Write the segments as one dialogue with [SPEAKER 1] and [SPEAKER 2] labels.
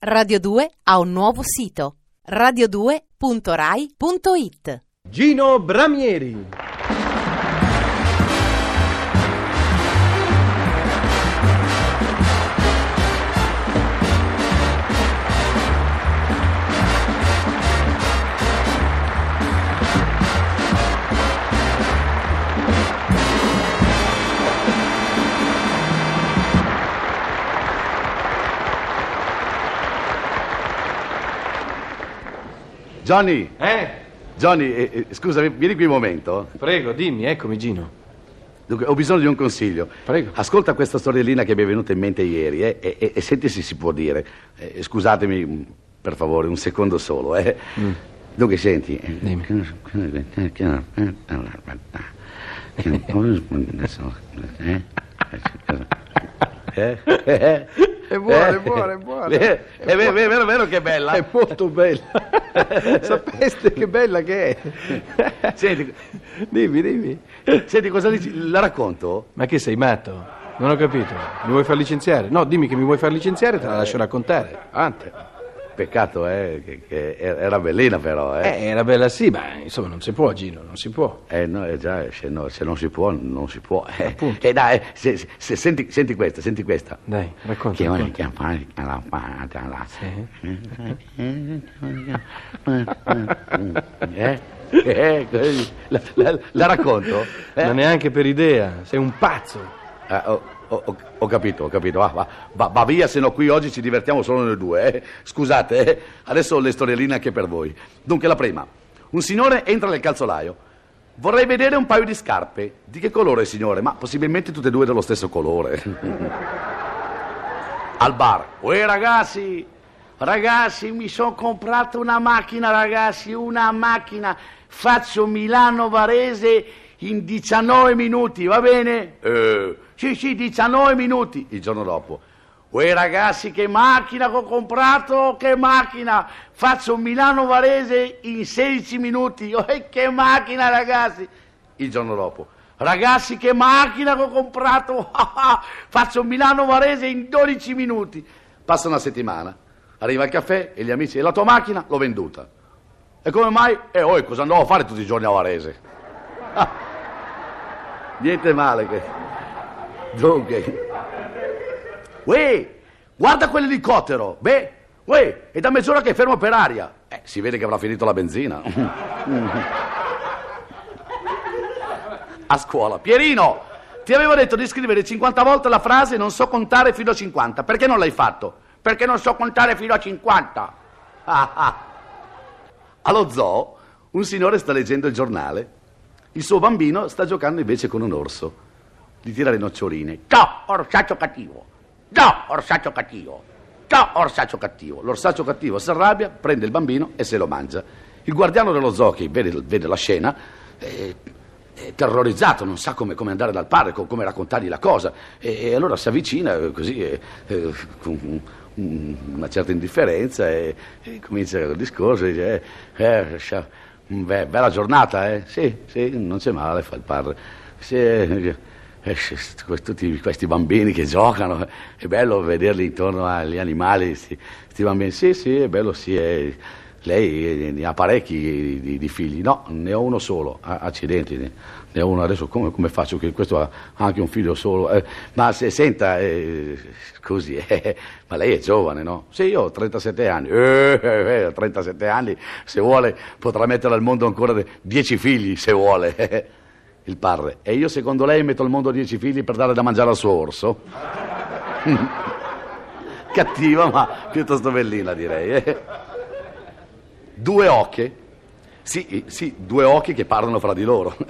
[SPEAKER 1] Radio 2 ha un nuovo sito radio2.rai.it
[SPEAKER 2] Gino Bramieri.
[SPEAKER 3] Johnny,
[SPEAKER 2] Eh?
[SPEAKER 3] Johnny, eh, eh, scusami, vieni qui un momento.
[SPEAKER 2] Prego, dimmi, eccomi Gino.
[SPEAKER 3] Dunque, ho bisogno di un consiglio.
[SPEAKER 2] Prego.
[SPEAKER 3] Ascolta questa storiellina che mi è venuta in mente ieri eh, e, e- e senti se si può dire. Eh, scusatemi, mm, per favore, un secondo solo. Eh. Dunque, senti. eh,
[SPEAKER 2] Dimmi.
[SPEAKER 3] Eh? Eh?
[SPEAKER 2] È buona,
[SPEAKER 3] Eh?
[SPEAKER 2] è buona, è buona.
[SPEAKER 3] Eh, È vero, vero, vero che è bella.
[SPEAKER 2] È molto bella. Sapeste che bella che è.
[SPEAKER 3] Senti,
[SPEAKER 2] Dimmi, dimmi.
[SPEAKER 3] senti cosa dici? La racconto?
[SPEAKER 2] Ma che sei matto? Non ho capito. Mi vuoi far licenziare? No, dimmi che mi vuoi far licenziare, te la lascio raccontare. Avanti.
[SPEAKER 3] Peccato, eh, che, che era bellina però, eh.
[SPEAKER 2] Eh, era bella sì, ma insomma non si può, Gino, non si può.
[SPEAKER 3] Eh no, eh, già, se, no- se non si può, non si può. Eh,
[SPEAKER 2] Appunto.
[SPEAKER 3] eh, dai, se- se- se- senti, senti questa, senti questa.
[SPEAKER 2] Dai, racconta.
[SPEAKER 3] Che
[SPEAKER 2] racconta.
[SPEAKER 3] chiamare la fata la- Eh? Eh, la, la- la racconto? Eh?
[SPEAKER 2] Ma neanche per idea, sei un pazzo.
[SPEAKER 3] Ah, ho, ho- ho- capito, ho capito. Va, va, va- va via, se no qui oggi ci divertiamo solo noi due. eh. Scusate, eh. adesso ho le storielline anche per voi. Dunque, la prima. Un signore entra nel calzolaio. Vorrei vedere un paio di scarpe. Di che colore, signore? Ma possibilmente tutte e due dello stesso colore. Al bar. Uè, ragazzi, ragazzi, mi sono comprato una macchina, ragazzi, una macchina. Faccio Milano-Varese in 19 minuti, va bene? Eh, sì, sì, 19 minuti. Il giorno dopo. Uè, ragazzi, che macchina che ho comprato, che macchina. Faccio Milano-Varese in 16 minuti. Uè, che macchina, ragazzi. Il giorno dopo. Ragazzi, che macchina che ho comprato! Faccio Milano-Varese in 12 minuti. Passa una settimana, arriva il caffè e gli amici, e la tua macchina? L'ho venduta. E come mai? E poi cosa andavo a fare tutti i giorni a Varese? Niente male che... Dunque... Uè, guarda quell'elicottero! Beh, uè, è da mezz'ora che è fermo per aria. Eh, si vede che avrà finito la benzina. a scuola. Pierino, ti avevo detto di scrivere 50 volte la frase non so contare fino a 50. Perché non l'hai fatto? Perché non so contare fino a 50. Ah, ah. Allo zoo, un signore sta leggendo il giornale. Il suo bambino sta giocando invece con un orso. Gli tira le noccioline. Ciao, orsaccio cattivo. Ciao, orsaccio cattivo. Ciao, orsaccio cattivo. L'orsaccio cattivo si arrabbia, prende il bambino e se lo mangia. Il guardiano dello zoo, che vede, vede la scena, eh, è terrorizzato, non sa come, come andare dal padre, co- come raccontargli la cosa. E, e allora si avvicina eh, così, eh, eh, con un- un- una certa indifferenza e, e comincia il discorso. e Dice, eh, eh, beh, bella giornata, eh? Sì, sì, non c'è male, fa il padre. Sì, eh, tutti questi bambini che giocano, è bello vederli intorno agli animali, questi bambini. Sì, sì, è bello, sì. eh. Lei eh, ne ha parecchi di, di figli? No, ne ho uno solo, accidenti, ne, ho uno adesso, come, come faccio? Che questo ha anche un figlio solo. Eh, ma se senta, eh, scusi, eh, ma lei è giovane, no? Sì, io ho 37 anni, eh, eh, eh, 37 anni, se vuole potrà mettere al mondo ancora 10 figli, se vuole. Il padre, e io secondo lei metto al mondo 10 figli per dare da mangiare al suo orso? Cattiva, ma piuttosto bellina direi. Due ocche? Sì, sì, due occhi che parlano fra di loro.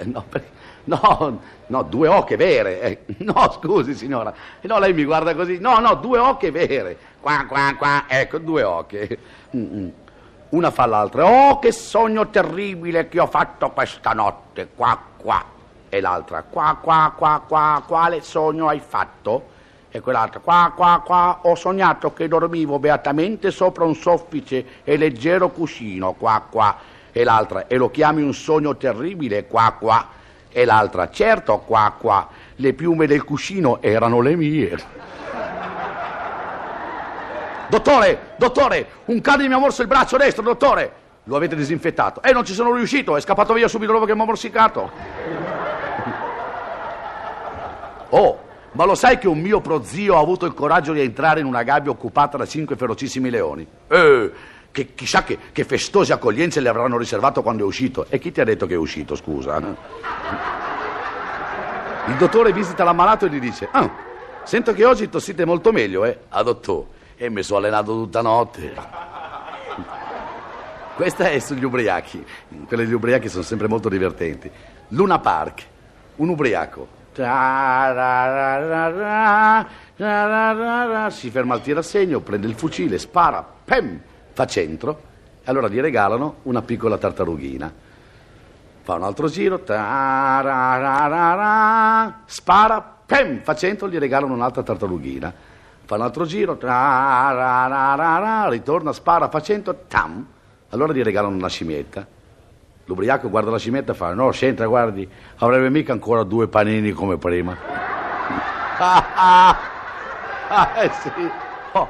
[SPEAKER 3] No, no, no, due ocche vere. eh. No, scusi signora. No, lei mi guarda così. No, no, due ocche vere. Qua, qua, qua. Ecco, due mm. Una fa l'altra. Oh, che sogno terribile che ho fatto questa notte. Qua, qua. E l'altra. Qua, qua, qua, qua. Quale sogno hai fatto? E quell'altra, qua, qua, qua, ho sognato che dormivo beatamente sopra un soffice e leggero cuscino, qua, qua. E l'altra, e lo chiami un sogno terribile, qua, qua. E l'altra, certo, qua, qua. Le piume del cuscino erano le mie. Dottore, dottore, un cane mi ha morso il braccio destro, dottore. Lo avete disinfettato. E non ci sono riuscito, è scappato via subito dopo che mi ha morsicato. Oh, ma lo sai che un mio prozio ha avuto il coraggio di entrare in una gabbia occupata da cinque ferocissimi leoni? Eh, che chissà che, che festose accoglienze le avranno riservato quando è uscito. E chi ti ha detto che è uscito, scusa? Il dottore visita l'ammalato e gli dice: Ah, sento che oggi tossite molto meglio, eh? Ah, dottore, e mi sono allenato tutta notte. Questa è sugli ubriachi. Quelle degli ubriachi sono sempre molto divertenti. Luna Park, un ubriaco. Si ferma al tirassegno, prende il fucile, spara, pem, fa centro. E allora gli regalano una piccola tartarughina. Fa un altro giro, spara, pem, fa centro, gli regalano un'altra tartarughina. Fa un altro giro, ritorna, spara, fa centro, tam. Allora gli regalano una scimmietta. L'ubriaco guarda la scimmietta e fa, no, senta, guardi, avrebbe mica ancora due panini come prima. ah, ah, ah, eh sì. Oh.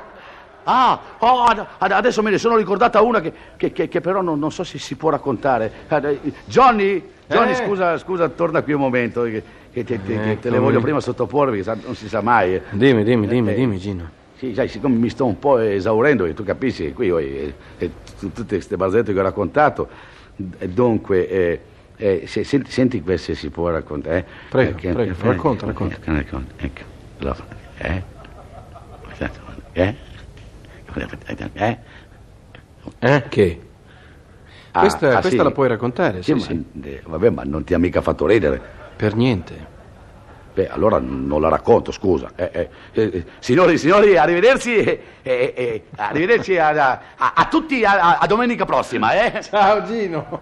[SPEAKER 3] Ah, oh, ad- ad- adesso me ne sono ricordata una che, che- che- che però non, non so se si può raccontare. Eh, Johnny, Johnny
[SPEAKER 2] Eh.
[SPEAKER 3] scusa, scusa, torna qui un momento, che, te, te- che te le voglio prima sottoporre, perché sa- non si sa mai. eh.
[SPEAKER 2] Dimmi, dimmi, dimmi,
[SPEAKER 3] Eh,
[SPEAKER 2] dimmi, Gino.
[SPEAKER 3] Sì, sai, siccome mi sto un po' esaurendo, e tu capisci qui eh, eh, tu- tutte queste barzellette che ho raccontato, eh, dunque, eh, eh, se- senti, senti queste si può raccontare. eh?
[SPEAKER 2] Prego,
[SPEAKER 3] che-
[SPEAKER 2] prego,
[SPEAKER 3] eh,
[SPEAKER 2] racconta,
[SPEAKER 3] eh,
[SPEAKER 2] racconta.
[SPEAKER 3] Ecco, racconta, ecco. Allora, eh? Eh? Eh?
[SPEAKER 2] Eh? Che?
[SPEAKER 3] Ah,
[SPEAKER 2] Questa,
[SPEAKER 3] ah,
[SPEAKER 2] questa
[SPEAKER 3] sì.
[SPEAKER 2] la puoi raccontare, sì,
[SPEAKER 3] ma,
[SPEAKER 2] sì.
[SPEAKER 3] eh, vabbè, ma non ti ha mica fatto ridere.
[SPEAKER 2] Per niente.
[SPEAKER 3] Beh, allora non la racconto, scusa. Eh, eh, eh, signori, signori, arrivederci, eh, eh, eh, arrivederci a, a- a- tutti a- a domenica prossima, eh?
[SPEAKER 2] Ciao, Gino.